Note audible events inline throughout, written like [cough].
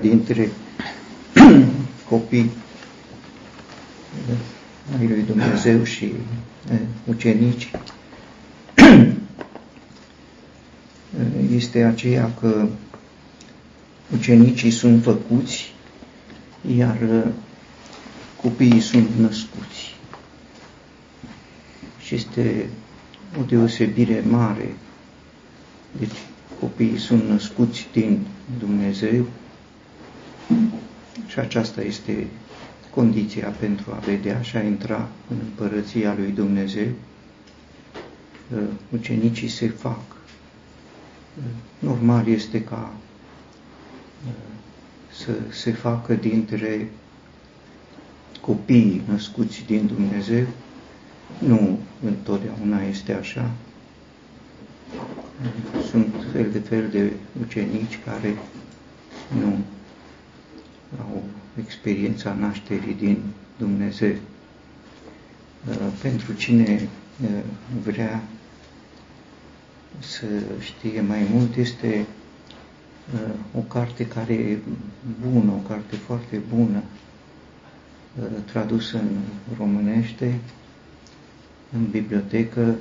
dintre [clears throat] copii ai lui Dumnezeu și ucenici [clears throat] este aceea că ucenicii sunt făcuți, iar copiii sunt născuți. Și este o deosebire mare. Deci copiii sunt născuți din Dumnezeu și aceasta este condiția pentru a vedea și a intra în împărăția lui Dumnezeu. Ucenicii se fac. Normal este ca să se facă dintre copiii născuți din Dumnezeu. Nu întotdeauna este așa. Sunt fel de fel de ucenici care nu au experiența nașterii din Dumnezeu. Pentru cine vrea să știe mai mult, este o carte care e bună, o carte foarte bună, tradusă în românește, în bibliotecă,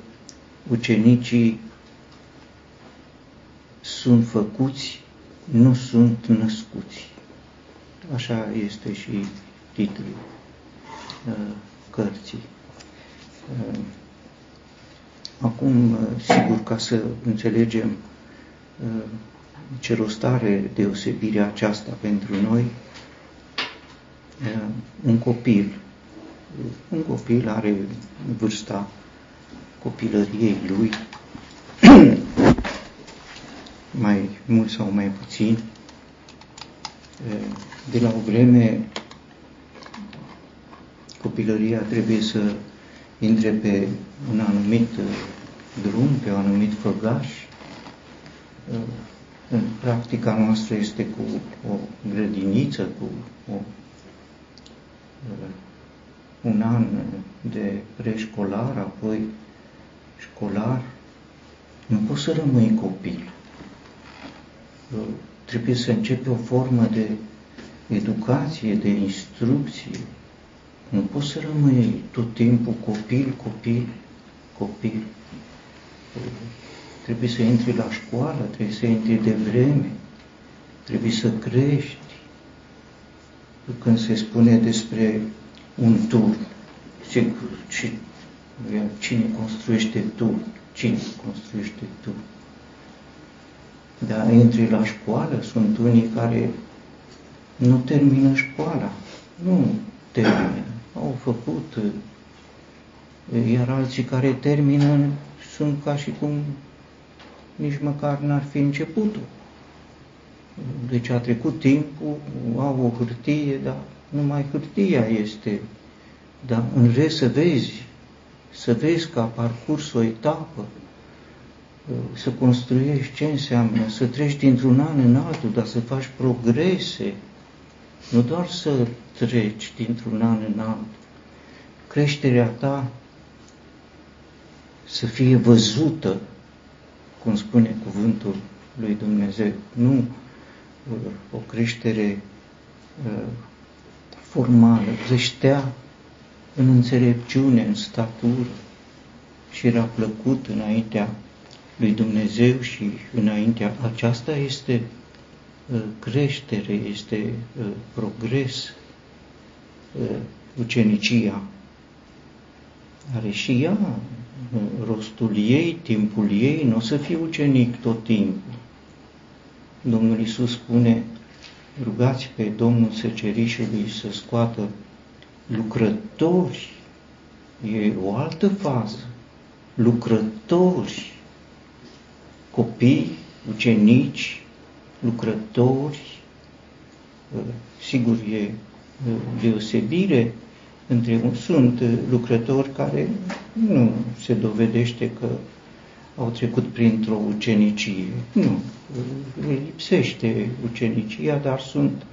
ucenicii sunt făcuți, nu sunt născuți. Așa este și titlul uh, cărții. Uh, acum, uh, sigur, ca să înțelegem ce rost are deosebirea aceasta pentru noi, un copil, un copil are vârsta copilăriei lui, [coughs] mai mult sau mai puțin, de la o vreme copilăria trebuie să intre pe un anumit drum, pe un anumit făgaș. În practica noastră este cu o grădiniță, cu o, un an de preșcolar, apoi școlar. Nu poți să rămâi copil trebuie să începe o formă de educație, de instrucție. Nu poți să rămâi tot timpul copil, copil, copil. Trebuie să intri la școală, trebuie să intri de vreme, trebuie să crești. Când se spune despre un turn, ce, ce, cine construiește turn? Cine construiește turn? a intri la școală, sunt unii care nu termină școala, nu termină, au făcut, iar alții care termină sunt ca și cum nici măcar n-ar fi începutul. Deci a trecut timpul, au o hârtie, dar numai hârtia este. Dar în rest să vezi, să vezi că a parcurs o etapă, să construiești ce înseamnă să treci dintr-un an în altul, dar să faci progrese, nu doar să treci dintr-un an în altul. Creșterea ta să fie văzută, cum spune cuvântul lui Dumnezeu, nu uh, o creștere uh, formală, creștea în înțelepciune, în statură. Și era plăcut înaintea lui Dumnezeu și înaintea. Aceasta este uh, creștere, este uh, progres, uh, ucenicia. Are și ea rostul ei, timpul ei, nu o să fie ucenic tot timpul. Domnul Iisus spune, rugați pe Domnul Secerișului să scoată lucrători, e o altă fază, lucrători copii, ucenici, lucrători, uh, sigur e uh, deosebire între sunt uh, lucrători care nu se dovedește că au trecut printr-o ucenicie. Nu, le lipsește ucenicia, dar sunt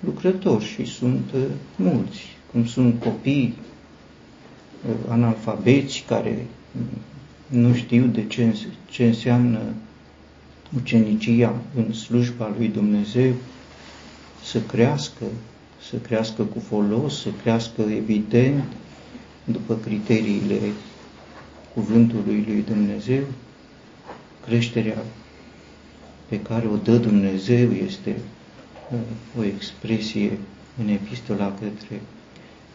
lucrători și sunt mulți, cum sunt copii analfabeți care nu știu de ce, ce înseamnă ucenicia în slujba lui Dumnezeu, să crească, să crească cu folos, să crească evident, după criteriile cuvântului lui Dumnezeu, creșterea pe care o dă Dumnezeu este o expresie în epistola către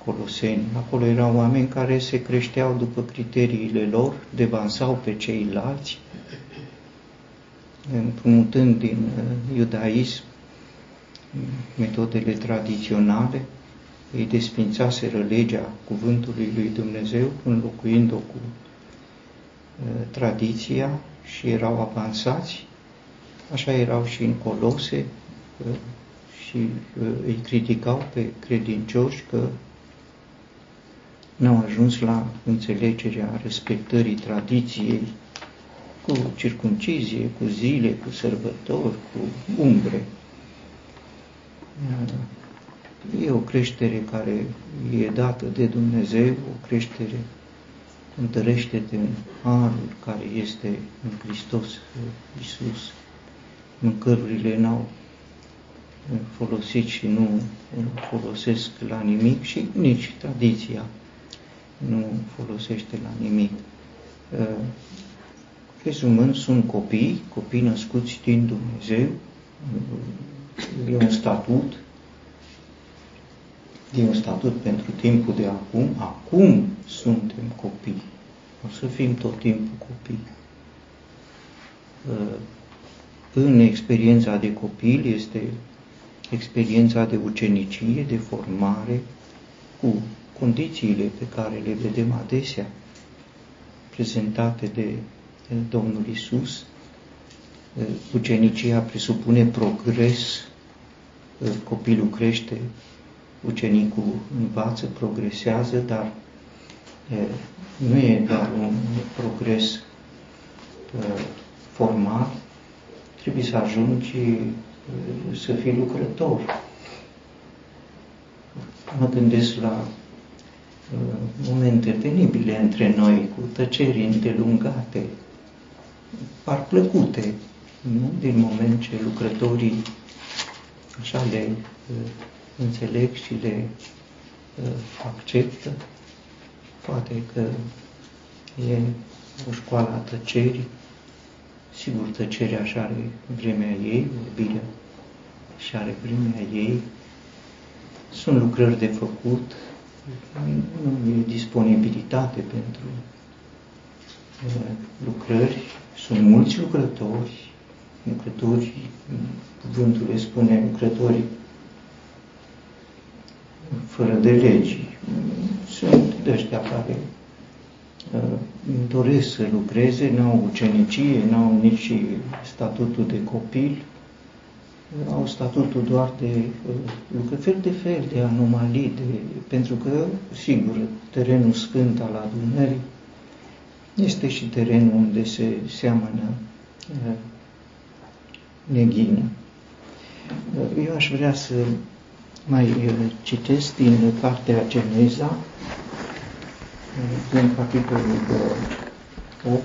Coloseni. Acolo erau oameni care se creșteau după criteriile lor, devansau pe ceilalți, împrumutând din uh, iudaism metodele tradiționale, îi desfințaseră legea cuvântului lui Dumnezeu, înlocuind-o cu uh, tradiția și erau avansați. Așa erau și în Colose uh, și îi criticau pe credincioși că n-au ajuns la înțelegerea respectării tradiției cu circuncizie, cu zile, cu sărbători, cu umbre. E o creștere care e dată de Dumnezeu, o creștere întărește-te în harul care este în Hristos Iisus. Mâncărurile n-au folosit și nu folosesc la nimic și nici tradiția nu folosește la nimic. Rezumând, sunt copii, copii născuți din Dumnezeu, e un statut, e un statut pentru timpul de acum, acum suntem copii, o să fim tot timpul copii. În experiența de copil este experiența de ucenicie, de formare, cu condițiile pe care le vedem adesea prezentate de Domnul Isus. Ucenicia presupune progres, copilul crește, ucenicul învață, progresează, dar nu e doar un progres formal, trebuie să ajungi să fii lucrător. Mă gândesc la momente penibile între noi, cu tăceri îndelungate, par plăcute, nu? din moment ce lucrătorii așa le uh, înțeleg și le uh, acceptă. Poate că e o școală a tăcerii, sigur tăcerea așa are vremea ei, vorbirea și are vremea ei, sunt lucrări de făcut, nu e disponibilitate pentru uh, lucrări, sunt mulți lucrători, lucrători, cuvântul le spune lucrători fără de legi. Sunt de ăștia care uh, doresc să lucreze, n-au ucenicie, n-au nici statutul de copil, au statutul doar de uh, lucruri, fel de fel de anomalii, de, pentru că, sigur, terenul sfânt al adunării este și terenul unde se seamănă uh, neghină. Uh, eu aș vrea să mai uh, citesc din cartea Geneza, din capitolul 8,